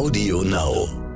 Audio Now.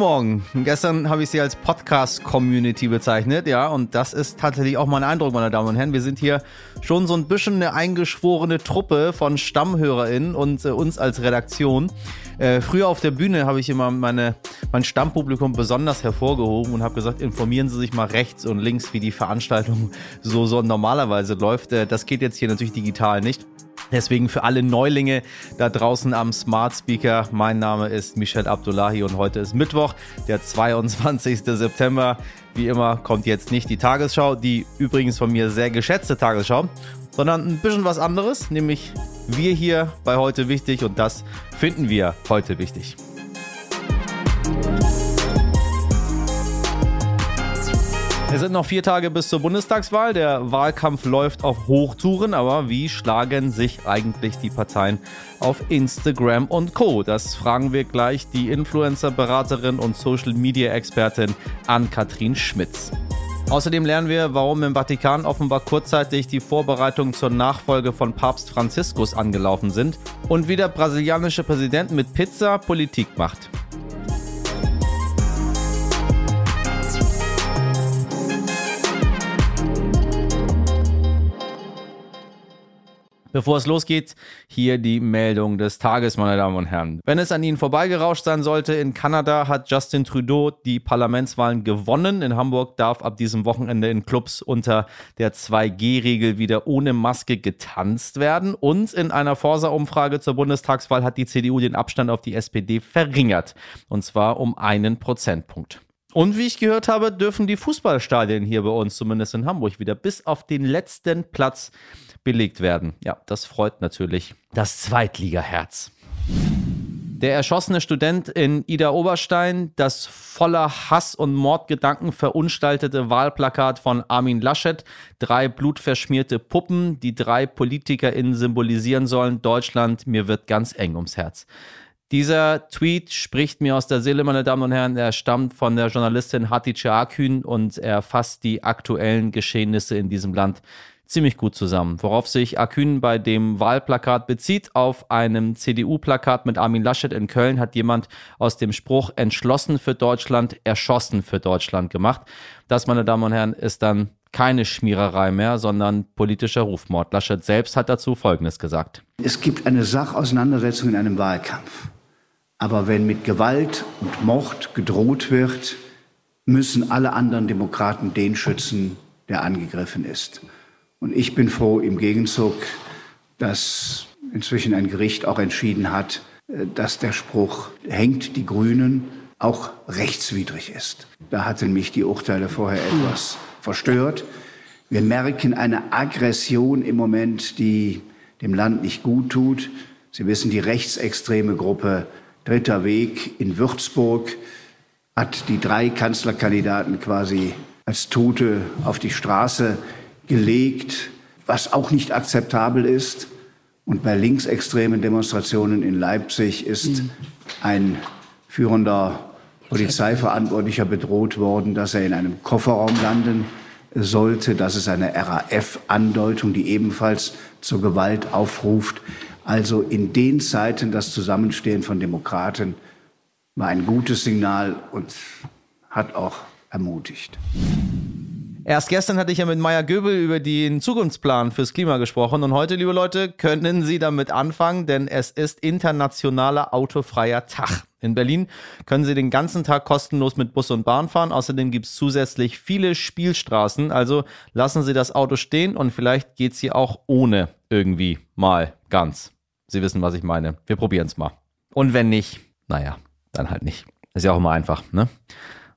Morgen. Gestern habe ich Sie als Podcast-Community bezeichnet, ja, und das ist tatsächlich auch mein Eindruck, meine Damen und Herren. Wir sind hier schon so ein bisschen eine eingeschworene Truppe von StammhörerInnen und äh, uns als Redaktion. Äh, früher auf der Bühne habe ich immer meine, mein Stammpublikum besonders hervorgehoben und habe gesagt, informieren Sie sich mal rechts und links, wie die Veranstaltung so, so normalerweise läuft. Äh, das geht jetzt hier natürlich digital nicht. Deswegen für alle Neulinge da draußen am Smart Speaker, mein Name ist Michel Abdullahi und heute ist Mittwoch, der 22. September. Wie immer kommt jetzt nicht die Tagesschau, die übrigens von mir sehr geschätzte Tagesschau, sondern ein bisschen was anderes, nämlich wir hier bei heute wichtig und das finden wir heute wichtig. Es sind noch vier Tage bis zur Bundestagswahl. Der Wahlkampf läuft auf Hochtouren, aber wie schlagen sich eigentlich die Parteien auf Instagram und Co? Das fragen wir gleich die Influencer-Beraterin und Social-Media-Expertin Ann-Kathrin Schmitz. Außerdem lernen wir, warum im Vatikan offenbar kurzzeitig die Vorbereitungen zur Nachfolge von Papst Franziskus angelaufen sind und wie der brasilianische Präsident mit Pizza Politik macht. Bevor es losgeht, hier die Meldung des Tages, meine Damen und Herren. Wenn es an Ihnen vorbeigerauscht sein sollte, in Kanada hat Justin Trudeau die Parlamentswahlen gewonnen. In Hamburg darf ab diesem Wochenende in Clubs unter der 2G-Regel wieder ohne Maske getanzt werden. Und in einer Forsa-Umfrage zur Bundestagswahl hat die CDU den Abstand auf die SPD verringert. Und zwar um einen Prozentpunkt. Und wie ich gehört habe, dürfen die Fußballstadien hier bei uns, zumindest in Hamburg, wieder bis auf den letzten Platz belegt werden. Ja, das freut natürlich das Zweitligaherz. Der erschossene Student in Ida Oberstein, das voller Hass und Mordgedanken verunstaltete Wahlplakat von Armin Laschet, drei blutverschmierte Puppen, die drei PolitikerInnen symbolisieren sollen, Deutschland, mir wird ganz eng ums Herz. Dieser Tweet spricht mir aus der Seele, meine Damen und Herren. Er stammt von der Journalistin Hatice Akün und er fasst die aktuellen Geschehnisse in diesem Land ziemlich gut zusammen. Worauf sich Akün bei dem Wahlplakat bezieht, auf einem CDU-Plakat mit Armin Laschet in Köln hat jemand aus dem Spruch entschlossen für Deutschland, erschossen für Deutschland gemacht. Das, meine Damen und Herren, ist dann keine Schmiererei mehr, sondern politischer Rufmord. Laschet selbst hat dazu Folgendes gesagt. Es gibt eine Sachauseinandersetzung in einem Wahlkampf. Aber wenn mit Gewalt und Mord gedroht wird, müssen alle anderen Demokraten den schützen, der angegriffen ist. Und ich bin froh im Gegenzug, dass inzwischen ein Gericht auch entschieden hat, äh, dass der Spruch hängt die Grünen auch rechtswidrig ist. Da hatten mich die Urteile vorher etwas verstört. Wir merken eine Aggression im Moment, die dem Land nicht gut tut. Sie wissen, die rechtsextreme Gruppe Dritter Weg in Würzburg hat die drei Kanzlerkandidaten quasi als Tote auf die Straße gelegt, was auch nicht akzeptabel ist. Und bei linksextremen Demonstrationen in Leipzig ist mhm. ein führender Polizeiverantwortlicher bedroht worden, dass er in einem Kofferraum landen sollte. Das ist eine RAF-Andeutung, die ebenfalls zur Gewalt aufruft. Also in den Zeiten das Zusammenstehen von Demokraten war ein gutes Signal und hat auch ermutigt. Erst gestern hatte ich ja mit Maya Göbel über den Zukunftsplan fürs Klima gesprochen und heute, liebe Leute, können Sie damit anfangen, denn es ist internationaler autofreier Tag. In Berlin können Sie den ganzen Tag kostenlos mit Bus und Bahn fahren. Außerdem gibt es zusätzlich viele Spielstraßen. Also lassen Sie das Auto stehen und vielleicht geht es hier auch ohne irgendwie mal ganz. Sie wissen, was ich meine. Wir probieren es mal. Und wenn nicht, naja, dann halt nicht. Ist ja auch immer einfach, ne?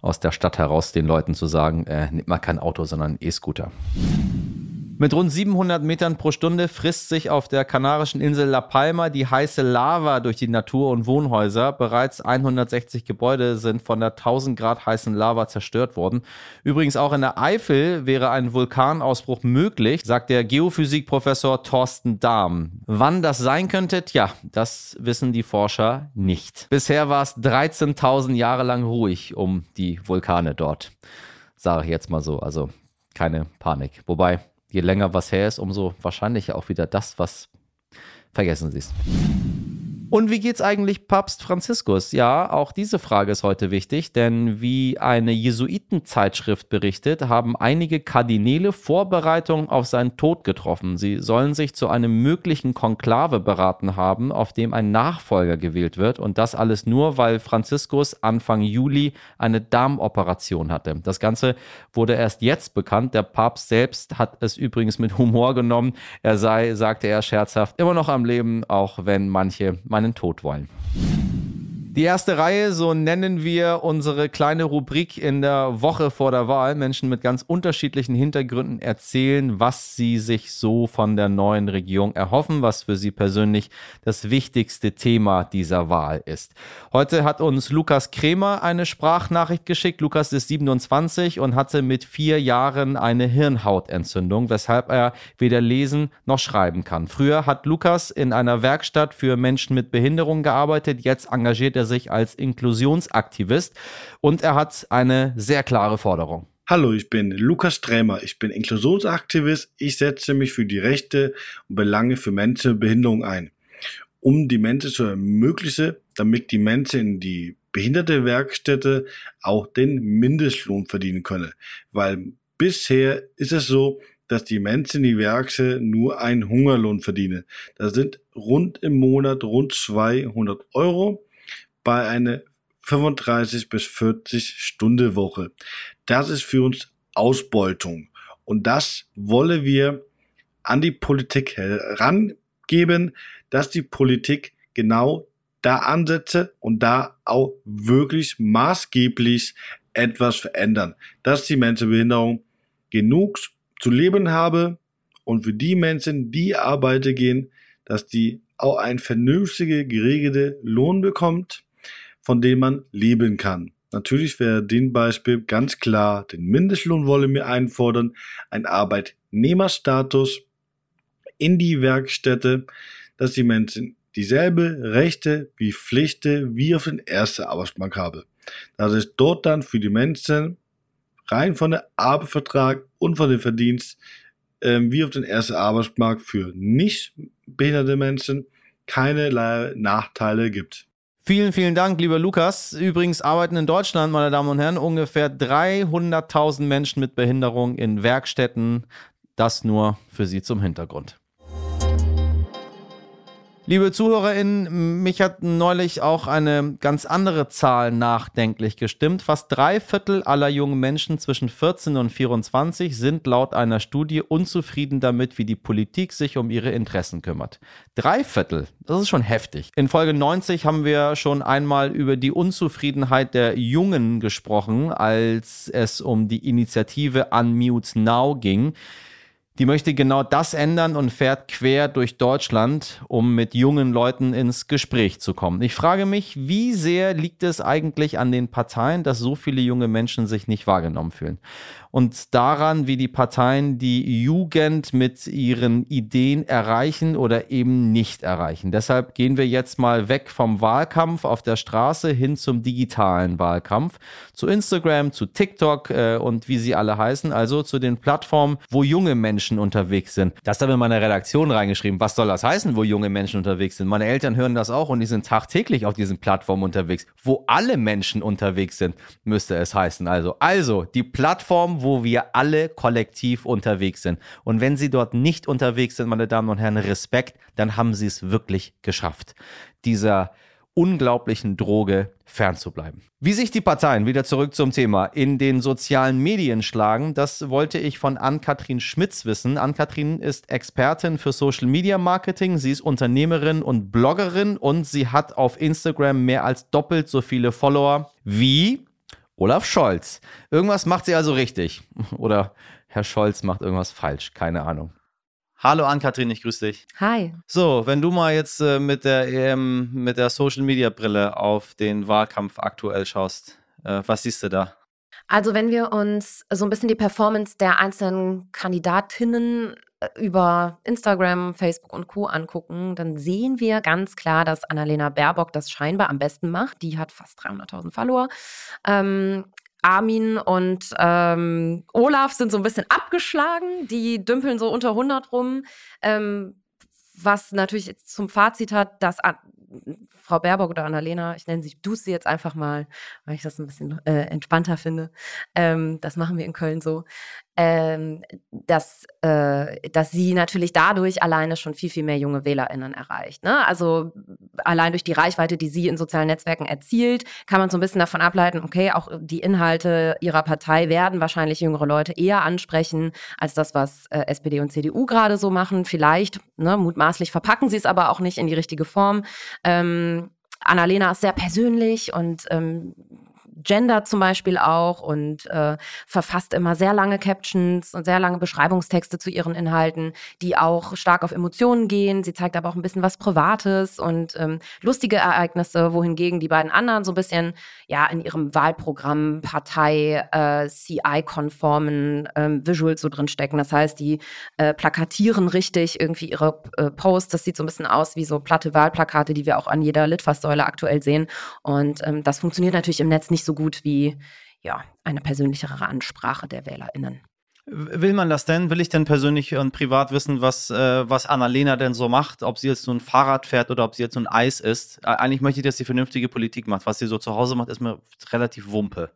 aus der Stadt heraus den Leuten zu sagen, äh, nimmt mal kein Auto, sondern E-Scooter. Mit rund 700 Metern pro Stunde frisst sich auf der kanarischen Insel La Palma die heiße Lava durch die Natur- und Wohnhäuser. Bereits 160 Gebäude sind von der 1000 Grad heißen Lava zerstört worden. Übrigens auch in der Eifel wäre ein Vulkanausbruch möglich, sagt der Geophysikprofessor Thorsten Dahm. Wann das sein könnte, tja, das wissen die Forscher nicht. Bisher war es 13.000 Jahre lang ruhig um die Vulkane dort. Sage ich jetzt mal so, also keine Panik. Wobei, je länger was her ist, umso wahrscheinlicher auch wieder das, was vergessen sie es. Und wie geht's eigentlich Papst Franziskus? Ja, auch diese Frage ist heute wichtig, denn wie eine Jesuitenzeitschrift berichtet, haben einige Kardinäle Vorbereitungen auf seinen Tod getroffen. Sie sollen sich zu einem möglichen Konklave beraten haben, auf dem ein Nachfolger gewählt wird und das alles nur, weil Franziskus Anfang Juli eine Darmoperation hatte. Das Ganze wurde erst jetzt bekannt. Der Papst selbst hat es übrigens mit Humor genommen. Er sei, sagte er scherzhaft, immer noch am Leben, auch wenn manche, manche meinen Tod wollen. Die erste Reihe, so nennen wir unsere kleine Rubrik in der Woche vor der Wahl. Menschen mit ganz unterschiedlichen Hintergründen erzählen, was sie sich so von der neuen Regierung erhoffen, was für sie persönlich das wichtigste Thema dieser Wahl ist. Heute hat uns Lukas Kremer eine Sprachnachricht geschickt. Lukas ist 27 und hatte mit vier Jahren eine Hirnhautentzündung, weshalb er weder lesen noch schreiben kann. Früher hat Lukas in einer Werkstatt für Menschen mit Behinderung gearbeitet. Jetzt engagiert er er sich als Inklusionsaktivist und er hat eine sehr klare Forderung. Hallo, ich bin Lukas Strämer. Ich bin Inklusionsaktivist. Ich setze mich für die Rechte und Belange für Menschen mit Behinderung ein, um die Menschen zu ermöglichen, damit die Menschen in die behinderte Werkstätte auch den Mindestlohn verdienen können. Weil bisher ist es so, dass die Menschen in die Werke nur einen Hungerlohn verdienen. Das sind rund im Monat rund 200 Euro bei einer 35 bis 40 Stunde Woche. Das ist für uns Ausbeutung. Und das wollen wir an die Politik herangeben, dass die Politik genau da ansetze und da auch wirklich maßgeblich etwas verändern. Dass die Menschen mit Behinderung genug zu leben haben und für die Menschen, die arbeiten gehen, dass die auch ein vernünftiger, geregelter Lohn bekommt von dem man leben kann. Natürlich wäre den Beispiel ganz klar, den Mindestlohn wollen wir einfordern, ein Arbeitnehmerstatus in die Werkstätte, dass die Menschen dieselbe Rechte wie Pflichten wie auf den ersten Arbeitsmarkt haben. Das ist dort dann für die Menschen rein von der Arbeitsvertrag und von dem Verdienst äh, wie auf den ersten Arbeitsmarkt für nicht behinderte Menschen keinerlei Nachteile gibt. Vielen, vielen Dank, lieber Lukas. Übrigens arbeiten in Deutschland, meine Damen und Herren, ungefähr 300.000 Menschen mit Behinderung in Werkstätten. Das nur für Sie zum Hintergrund. Liebe ZuhörerInnen, mich hat neulich auch eine ganz andere Zahl nachdenklich gestimmt. Fast drei Viertel aller jungen Menschen zwischen 14 und 24 sind laut einer Studie unzufrieden damit, wie die Politik sich um ihre Interessen kümmert. Drei Viertel, das ist schon heftig. In Folge 90 haben wir schon einmal über die Unzufriedenheit der Jungen gesprochen, als es um die Initiative Unmute Now ging. Die möchte genau das ändern und fährt quer durch Deutschland, um mit jungen Leuten ins Gespräch zu kommen. Ich frage mich, wie sehr liegt es eigentlich an den Parteien, dass so viele junge Menschen sich nicht wahrgenommen fühlen? Und daran, wie die Parteien die Jugend mit ihren Ideen erreichen oder eben nicht erreichen. Deshalb gehen wir jetzt mal weg vom Wahlkampf auf der Straße hin zum digitalen Wahlkampf, zu Instagram, zu TikTok äh, und wie sie alle heißen, also zu den Plattformen, wo junge Menschen unterwegs sind. Das haben wir in meiner Redaktion reingeschrieben. Was soll das heißen, wo junge Menschen unterwegs sind? Meine Eltern hören das auch und die sind tagtäglich auf diesen Plattformen unterwegs. Wo alle Menschen unterwegs sind, müsste es heißen. Also, also die Plattform, wo wir alle kollektiv unterwegs sind. Und wenn Sie dort nicht unterwegs sind, meine Damen und Herren, Respekt, dann haben Sie es wirklich geschafft. Dieser unglaublichen Droge fernzubleiben. Wie sich die Parteien, wieder zurück zum Thema, in den sozialen Medien schlagen, das wollte ich von Ann-Kathrin Schmitz wissen. Ann-Kathrin ist Expertin für Social Media Marketing, sie ist Unternehmerin und Bloggerin und sie hat auf Instagram mehr als doppelt so viele Follower wie Olaf Scholz. Irgendwas macht sie also richtig. Oder Herr Scholz macht irgendwas falsch. Keine Ahnung. Hallo Ann-Kathrin, ich grüße dich. Hi. So, wenn du mal jetzt äh, mit der ähm, mit der Social Media Brille auf den Wahlkampf aktuell schaust, äh, was siehst du da? Also, wenn wir uns so ein bisschen die Performance der einzelnen Kandidatinnen über Instagram, Facebook und Co. angucken, dann sehen wir ganz klar, dass Annalena Baerbock das scheinbar am besten macht. Die hat fast 300.000 Follower. Ähm, Armin und ähm, Olaf sind so ein bisschen abgeschlagen. Die dümpeln so unter 100 rum. Ähm, was natürlich zum Fazit hat, dass Frau Baerbock oder Annalena, ich nenne sie, du sie jetzt einfach mal, weil ich das ein bisschen äh, entspannter finde. Ähm, das machen wir in Köln so. Ähm, dass, äh, dass sie natürlich dadurch alleine schon viel, viel mehr junge WählerInnen erreicht. Ne? Also allein durch die Reichweite, die sie in sozialen Netzwerken erzielt, kann man so ein bisschen davon ableiten, okay, auch die Inhalte ihrer Partei werden wahrscheinlich jüngere Leute eher ansprechen, als das, was äh, SPD und CDU gerade so machen. Vielleicht, ne, mutmaßlich verpacken sie es aber auch nicht in die richtige Form. Ähm, Annalena ist sehr persönlich und ähm, Gender zum Beispiel auch und äh, verfasst immer sehr lange Captions und sehr lange Beschreibungstexte zu ihren Inhalten, die auch stark auf Emotionen gehen. Sie zeigt aber auch ein bisschen was Privates und ähm, lustige Ereignisse, wohingegen die beiden anderen so ein bisschen ja in ihrem Wahlprogramm Partei äh, CI-konformen ähm, Visuals so drin stecken. Das heißt, die äh, plakatieren richtig irgendwie ihre äh, Posts. Das sieht so ein bisschen aus wie so platte Wahlplakate, die wir auch an jeder Litfaßsäule aktuell sehen. Und ähm, das funktioniert natürlich im Netz nicht gut wie ja, eine persönlichere Ansprache der WählerInnen. Will man das denn? Will ich denn persönlich und privat wissen, was, äh, was Annalena denn so macht? Ob sie jetzt so ein Fahrrad fährt oder ob sie jetzt so ein Eis isst? Eigentlich möchte ich, dass sie vernünftige Politik macht. Was sie so zu Hause macht, ist mir relativ Wumpe.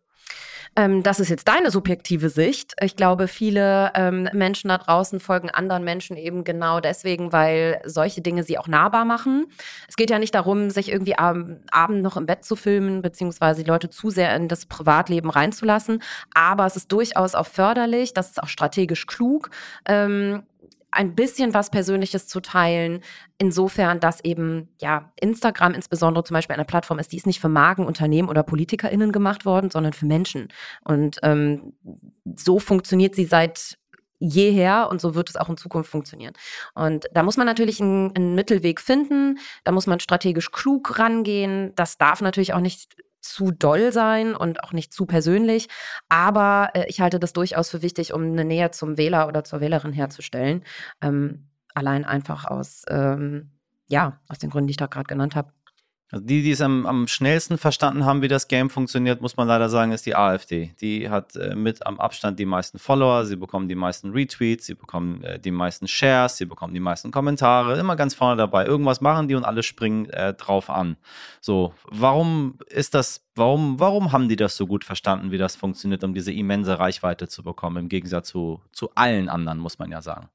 Ähm, das ist jetzt deine subjektive Sicht. Ich glaube, viele ähm, Menschen da draußen folgen anderen Menschen eben genau deswegen, weil solche Dinge sie auch nahbar machen. Es geht ja nicht darum, sich irgendwie am Abend noch im Bett zu filmen, beziehungsweise die Leute zu sehr in das Privatleben reinzulassen. Aber es ist durchaus auch förderlich, das ist auch strategisch klug. Ähm, ein bisschen was Persönliches zu teilen. Insofern, dass eben ja Instagram insbesondere zum Beispiel eine Plattform ist, die ist nicht für Marken, Unternehmen oder PolitikerInnen gemacht worden, sondern für Menschen. Und ähm, so funktioniert sie seit jeher und so wird es auch in Zukunft funktionieren. Und da muss man natürlich einen, einen, Mittelweg finden, da muss man strategisch klug rangehen. Das darf natürlich auch nicht zu doll sein und auch nicht zu persönlich. Aber äh, ich halte das durchaus für wichtig, um eine Nähe zum Wähler oder zur Wählerin herzustellen. Ähm, allein einfach aus, ähm, ja, aus den Gründen, die ich da gerade genannt habe. Also die, die es am, am, schnellsten verstanden haben, wie das Game funktioniert, muss man leider sagen, ist die AfD. Die hat äh, mit am Abstand die meisten Follower, sie bekommen die meisten Retweets, sie bekommen äh, die meisten Shares, sie bekommen die meisten Kommentare, immer ganz vorne dabei. Irgendwas machen die und alle springen äh, drauf an. So, warum ist das, warum, warum haben die das so gut verstanden, wie das funktioniert, um diese immense Reichweite zu bekommen, im Gegensatz zu, zu allen anderen, muss man ja sagen.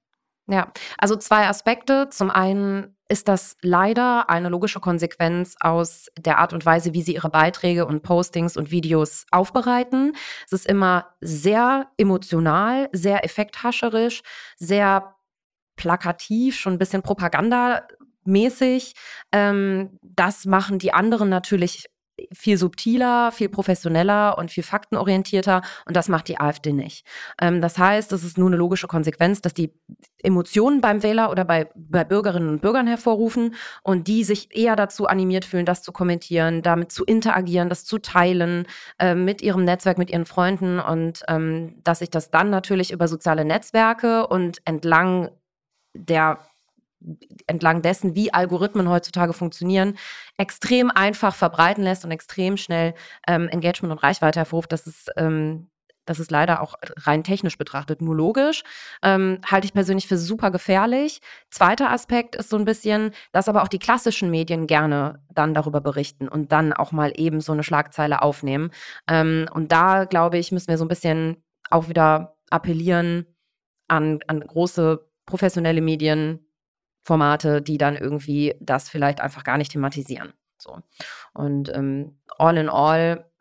Ja, also zwei Aspekte. Zum einen ist das leider eine logische Konsequenz aus der Art und Weise, wie sie ihre Beiträge und Postings und Videos aufbereiten. Es ist immer sehr emotional, sehr effekthascherisch, sehr plakativ, schon ein bisschen propagandamäßig. Ähm, das machen die anderen natürlich viel subtiler, viel professioneller und viel faktenorientierter und das macht die AfD nicht. Ähm, das heißt, es ist nur eine logische Konsequenz, dass die Emotionen beim Wähler oder bei, bei Bürgerinnen und Bürgern hervorrufen und die sich eher dazu animiert fühlen, das zu kommentieren, damit zu interagieren, das zu teilen äh, mit ihrem Netzwerk, mit ihren Freunden und ähm, dass sich das dann natürlich über soziale Netzwerke und entlang der entlang dessen, wie Algorithmen heutzutage funktionieren, extrem einfach verbreiten lässt und extrem schnell ähm, Engagement und Reichweite hervorruft. Das ist, ähm, das ist leider auch rein technisch betrachtet nur logisch. Ähm, halte ich persönlich für super gefährlich. Zweiter Aspekt ist so ein bisschen, dass aber auch die klassischen Medien gerne dann darüber berichten und dann auch mal eben so eine Schlagzeile aufnehmen. Ähm, und da, glaube ich, müssen wir so ein bisschen auch wieder appellieren an, an große professionelle Medien, Formate, die dann irgendwie das vielleicht einfach gar nicht thematisieren. So. Und ähm, all in all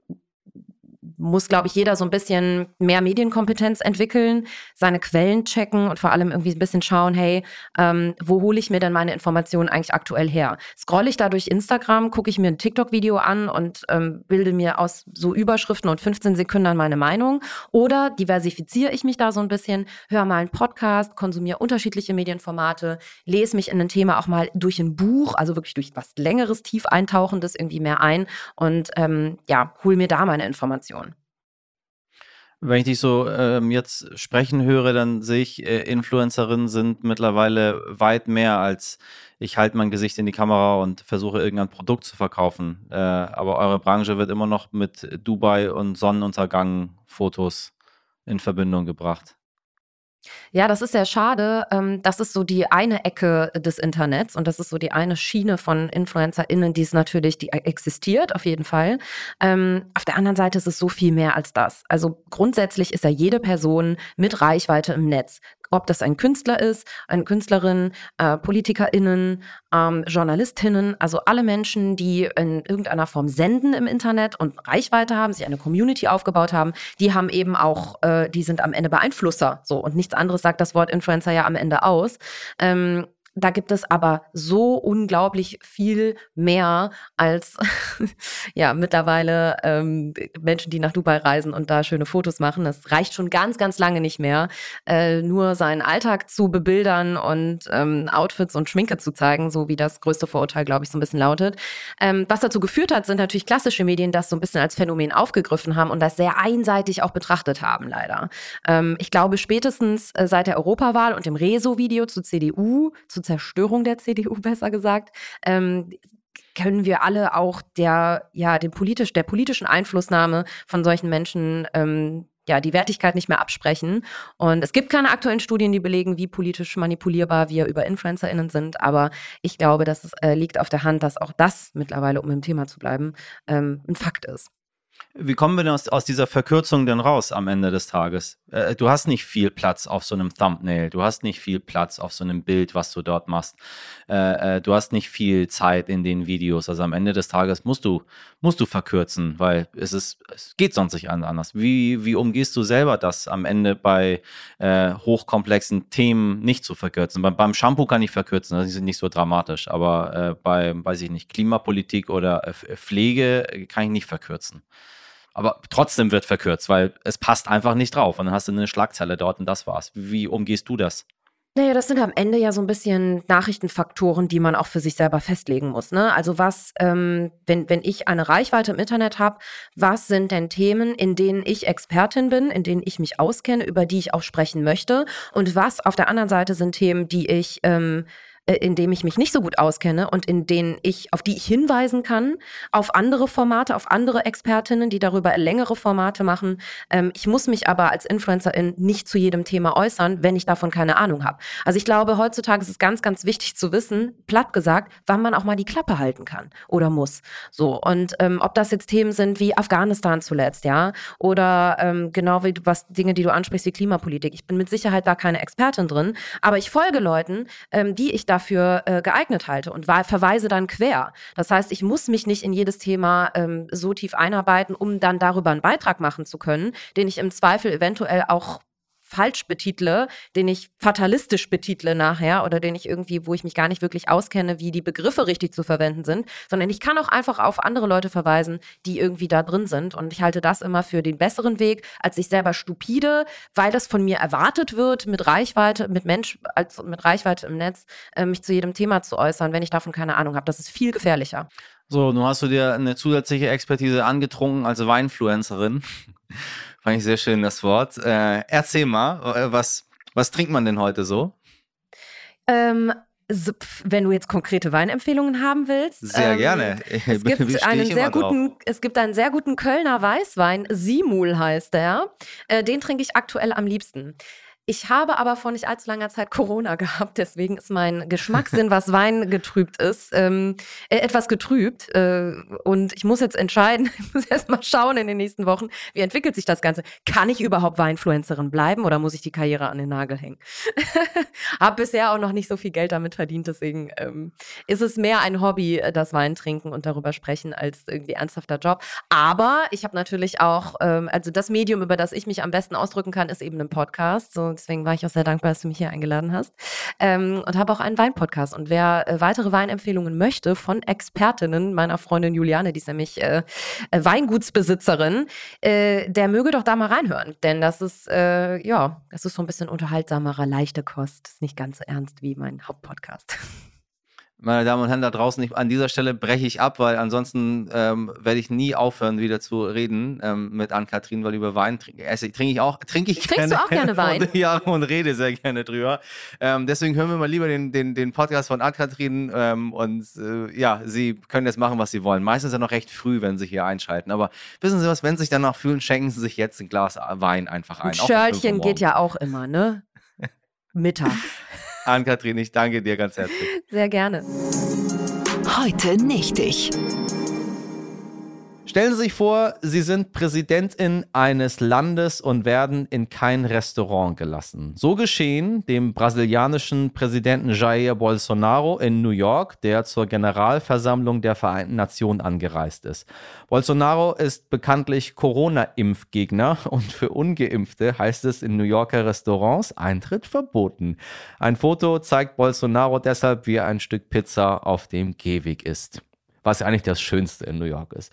muss, glaube ich, jeder so ein bisschen mehr Medienkompetenz entwickeln, seine Quellen checken und vor allem irgendwie ein bisschen schauen, hey, ähm, wo hole ich mir denn meine Informationen eigentlich aktuell her? Scrolle ich da durch Instagram, gucke ich mir ein TikTok-Video an und ähm, bilde mir aus so Überschriften und 15 Sekunden meine Meinung? Oder diversifiziere ich mich da so ein bisschen, höre mal einen Podcast, konsumiere unterschiedliche Medienformate, lese mich in ein Thema auch mal durch ein Buch, also wirklich durch was Längeres, tief eintauchendes irgendwie mehr ein und ähm, ja, hole mir da meine Informationen. Wenn ich dich so ähm, jetzt sprechen höre, dann sehe ich, äh, Influencerinnen sind mittlerweile weit mehr als ich halte mein Gesicht in die Kamera und versuche irgendein Produkt zu verkaufen. Äh, aber eure Branche wird immer noch mit Dubai und Sonnenuntergang-Fotos in Verbindung gebracht. Ja, das ist sehr schade. Ähm, das ist so die eine Ecke des Internets und das ist so die eine Schiene von InfluencerInnen, die es natürlich, die existiert, auf jeden Fall. Ähm, auf der anderen Seite ist es so viel mehr als das. Also grundsätzlich ist ja jede Person mit Reichweite im Netz ob das ein Künstler ist, eine Künstlerin, äh, PolitikerInnen, ähm, JournalistInnen, also alle Menschen, die in irgendeiner Form senden im Internet und Reichweite haben, sich eine Community aufgebaut haben, die haben eben auch, äh, die sind am Ende Beeinflusser. So und nichts anderes sagt das Wort Influencer ja am Ende aus. Ähm, da gibt es aber so unglaublich viel mehr als ja mittlerweile ähm, Menschen, die nach Dubai reisen und da schöne Fotos machen. Das reicht schon ganz, ganz lange nicht mehr, äh, nur seinen Alltag zu bebildern und ähm, Outfits und Schminke zu zeigen, so wie das größte Vorurteil, glaube ich, so ein bisschen lautet. Ähm, was dazu geführt hat, sind natürlich klassische Medien, das so ein bisschen als Phänomen aufgegriffen haben und das sehr einseitig auch betrachtet haben, leider. Ähm, ich glaube, spätestens äh, seit der Europawahl und dem Rezo-Video zur CDU, zu zur Zerstörung der CDU besser gesagt, ähm, können wir alle auch der, ja, den politisch, der politischen Einflussnahme von solchen Menschen ähm, ja, die Wertigkeit nicht mehr absprechen. Und es gibt keine aktuellen Studien, die belegen, wie politisch manipulierbar wir über InfluencerInnen sind. Aber ich glaube, dass es äh, liegt auf der Hand, dass auch das mittlerweile, um im Thema zu bleiben, ähm, ein Fakt ist. Wie kommen wir denn aus, aus dieser Verkürzung denn raus am Ende des Tages? Äh, du hast nicht viel Platz auf so einem Thumbnail, du hast nicht viel Platz auf so einem Bild, was du dort machst. Äh, äh, du hast nicht viel Zeit in den Videos. Also am Ende des Tages musst du, musst du verkürzen, weil es ist, es geht sonst nicht anders. Wie, wie umgehst du selber das am Ende bei äh, hochkomplexen Themen nicht zu verkürzen? Beim, beim Shampoo kann ich verkürzen, das ist nicht so dramatisch, aber äh, bei, weiß ich nicht, Klimapolitik oder äh, Pflege kann ich nicht verkürzen. Aber trotzdem wird verkürzt, weil es passt einfach nicht drauf. Und dann hast du eine Schlagzeile dort und das war's. Wie umgehst du das? Naja, das sind am Ende ja so ein bisschen Nachrichtenfaktoren, die man auch für sich selber festlegen muss. Ne? Also was, ähm, wenn, wenn ich eine Reichweite im Internet habe, was sind denn Themen, in denen ich Expertin bin, in denen ich mich auskenne, über die ich auch sprechen möchte? Und was auf der anderen Seite sind Themen, die ich ähm, äh, in dem ich mich nicht so gut auskenne und in denen ich, auf die ich hinweisen kann, auf andere Formate, auf andere Expertinnen, die darüber längere Formate machen. Ähm, ich muss mich aber als Influencerin nicht zu jedem Thema äußern, wenn ich davon keine Ahnung habe. Also ich glaube, heutzutage ist es ganz, ganz wichtig zu wissen, platt gesagt, wann man auch mal die Klappe halten kann oder muss. So und ähm, ob das jetzt Themen sind wie Afghanistan zuletzt, ja, oder ähm, genau wie du, was Dinge, die du ansprichst wie Klimapolitik. Ich bin mit Sicherheit da keine Expertin drin, aber ich folge Leuten, ähm, die ich dafür äh, geeignet halte und verweise dann quer. Das heißt, ich muss mich nicht in jedes Thema ähm, so tief einarbeiten, um dann darüber einen Beitrag machen zu können, den ich im Zweifel eventuell auch falsch betitle, den ich fatalistisch betitle nachher oder den ich irgendwie, wo ich mich gar nicht wirklich auskenne, wie die Begriffe richtig zu verwenden sind, sondern ich kann auch einfach auf andere Leute verweisen, die irgendwie da drin sind. Und ich halte das immer für den besseren Weg, als sich selber stupide, weil das von mir erwartet wird, mit Reichweite, mit Mensch, als mit Reichweite im Netz, äh, mich zu jedem Thema zu äußern, wenn ich davon keine Ahnung habe. Das ist viel gefährlicher. So, nun hast du dir eine zusätzliche Expertise angetrunken als Weinfluencerin. Fand ich sehr schön das Wort. Äh, erzähl mal, äh, was, was trinkt man denn heute so? Ähm, wenn du jetzt konkrete Weinempfehlungen haben willst. Sehr ähm, gerne. Es gibt, einen sehr guten, es gibt einen sehr guten Kölner Weißwein, Simul heißt der. Äh, den trinke ich aktuell am liebsten. Ich habe aber vor nicht allzu langer Zeit Corona gehabt, deswegen ist mein Geschmackssinn, was Wein getrübt ist, ähm, äh, etwas getrübt. Äh, und ich muss jetzt entscheiden, ich muss erst mal schauen in den nächsten Wochen, wie entwickelt sich das Ganze. Kann ich überhaupt Weinfluencerin bleiben oder muss ich die Karriere an den Nagel hängen? Hab bisher auch noch nicht so viel Geld damit verdient, deswegen ähm, ist es mehr ein Hobby, äh, das Wein trinken und darüber sprechen, als irgendwie ernsthafter Job. Aber ich habe natürlich auch, ähm, also das Medium, über das ich mich am besten ausdrücken kann, ist eben ein Podcast. So deswegen war ich auch sehr dankbar, dass du mich hier eingeladen hast. Ähm, und habe auch einen Weinpodcast. Und wer äh, weitere Weinempfehlungen möchte von Expertinnen, meiner Freundin Juliane, die ist nämlich äh, äh, Weingutsbesitzerin, äh, der möge doch da mal reinhören. Denn das ist, äh, ja, das ist so ein bisschen unterhaltsamerer, leichte Kost. Das ist nicht ganz so ernst wie mein Hauptpodcast. Meine Damen und Herren da draußen, ich, an dieser Stelle breche ich ab, weil ansonsten ähm, werde ich nie aufhören, wieder zu reden ähm, mit Ann-Kathrin, weil über Wein trinke, esse, trinke ich auch, trinke ich Trinkst gerne. du auch gerne Wein? Und, ja, und rede sehr gerne drüber. Ähm, deswegen hören wir mal lieber den, den, den Podcast von Ann-Kathrin ähm, und äh, ja, Sie können jetzt machen, was Sie wollen. Meistens ja noch recht früh, wenn Sie hier einschalten. Aber wissen Sie was, wenn Sie sich danach fühlen, schenken Sie sich jetzt ein Glas Wein einfach ein. Ein Schörlchen geht ja auch immer, ne? Mittags. Ann-Kathrin, ich danke dir ganz herzlich. Sehr gerne. Heute nicht ich. Stellen Sie sich vor, Sie sind Präsidentin eines Landes und werden in kein Restaurant gelassen. So geschehen dem brasilianischen Präsidenten Jair Bolsonaro in New York, der zur Generalversammlung der Vereinten Nationen angereist ist. Bolsonaro ist bekanntlich Corona-Impfgegner und für Ungeimpfte heißt es in New Yorker Restaurants Eintritt verboten. Ein Foto zeigt Bolsonaro deshalb, wie er ein Stück Pizza auf dem Gehweg isst was eigentlich das Schönste in New York ist.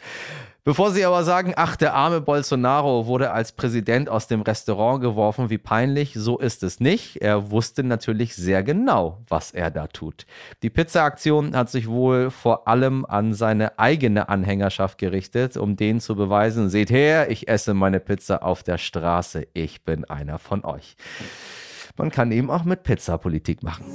Bevor Sie aber sagen, ach, der arme Bolsonaro wurde als Präsident aus dem Restaurant geworfen, wie peinlich, so ist es nicht. Er wusste natürlich sehr genau, was er da tut. Die Pizza-Aktion hat sich wohl vor allem an seine eigene Anhängerschaft gerichtet, um denen zu beweisen, seht her, ich esse meine Pizza auf der Straße, ich bin einer von euch. Man kann eben auch mit Pizza Politik machen.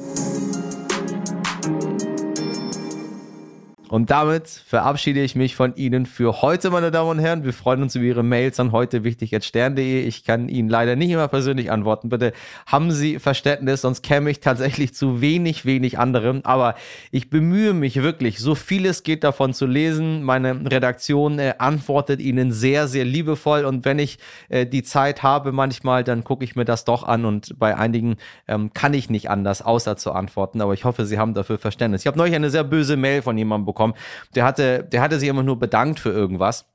Und damit verabschiede ich mich von Ihnen für heute, meine Damen und Herren. Wir freuen uns über Ihre Mails an heute wichtig.stern.de. Ich kann Ihnen leider nicht immer persönlich antworten. Bitte haben Sie Verständnis, sonst käme ich tatsächlich zu wenig, wenig anderem. Aber ich bemühe mich wirklich, so viel es geht davon zu lesen. Meine Redaktion äh, antwortet Ihnen sehr, sehr liebevoll. Und wenn ich äh, die Zeit habe manchmal, dann gucke ich mir das doch an. Und bei einigen ähm, kann ich nicht anders, außer zu antworten. Aber ich hoffe, Sie haben dafür Verständnis. Ich habe neulich eine sehr böse Mail von jemandem bekommen. Der hatte, der hatte sich immer nur bedankt für irgendwas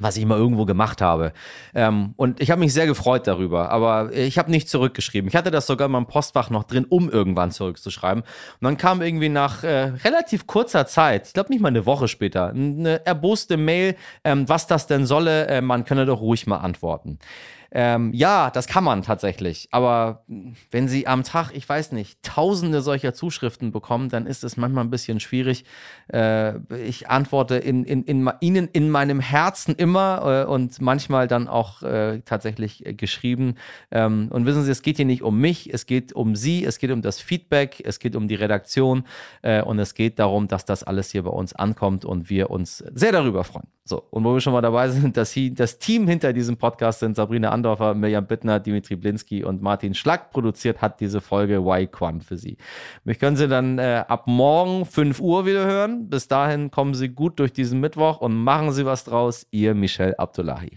was ich mal irgendwo gemacht habe. Ähm, und ich habe mich sehr gefreut darüber, aber ich habe nicht zurückgeschrieben. Ich hatte das sogar in meinem Postfach noch drin, um irgendwann zurückzuschreiben. Und dann kam irgendwie nach äh, relativ kurzer Zeit, ich glaube nicht mal eine Woche später, eine erboste Mail, ähm, was das denn solle. Äh, man könne doch ruhig mal antworten. Ähm, ja, das kann man tatsächlich. Aber wenn Sie am Tag, ich weiß nicht, tausende solcher Zuschriften bekommen, dann ist es manchmal ein bisschen schwierig. Äh, ich antworte in, in, in, Ihnen in meinem Herzen immer äh, und manchmal dann auch äh, tatsächlich äh, geschrieben. Ähm, und wissen Sie, es geht hier nicht um mich, es geht um Sie, es geht um das Feedback, es geht um die Redaktion äh, und es geht darum, dass das alles hier bei uns ankommt und wir uns sehr darüber freuen. So, und wo wir schon mal dabei sind, dass sie, das Team hinter diesem Podcast sind Sabrina Andorfer, Mirjam Bittner, Dimitri Blinski und Martin Schlack produziert hat diese Folge Y Quan für Sie. Mich können Sie dann äh, ab morgen 5 Uhr wieder hören. Bis dahin kommen Sie gut durch diesen Mittwoch und machen Sie was draus. Ihr Michel Abdullahi.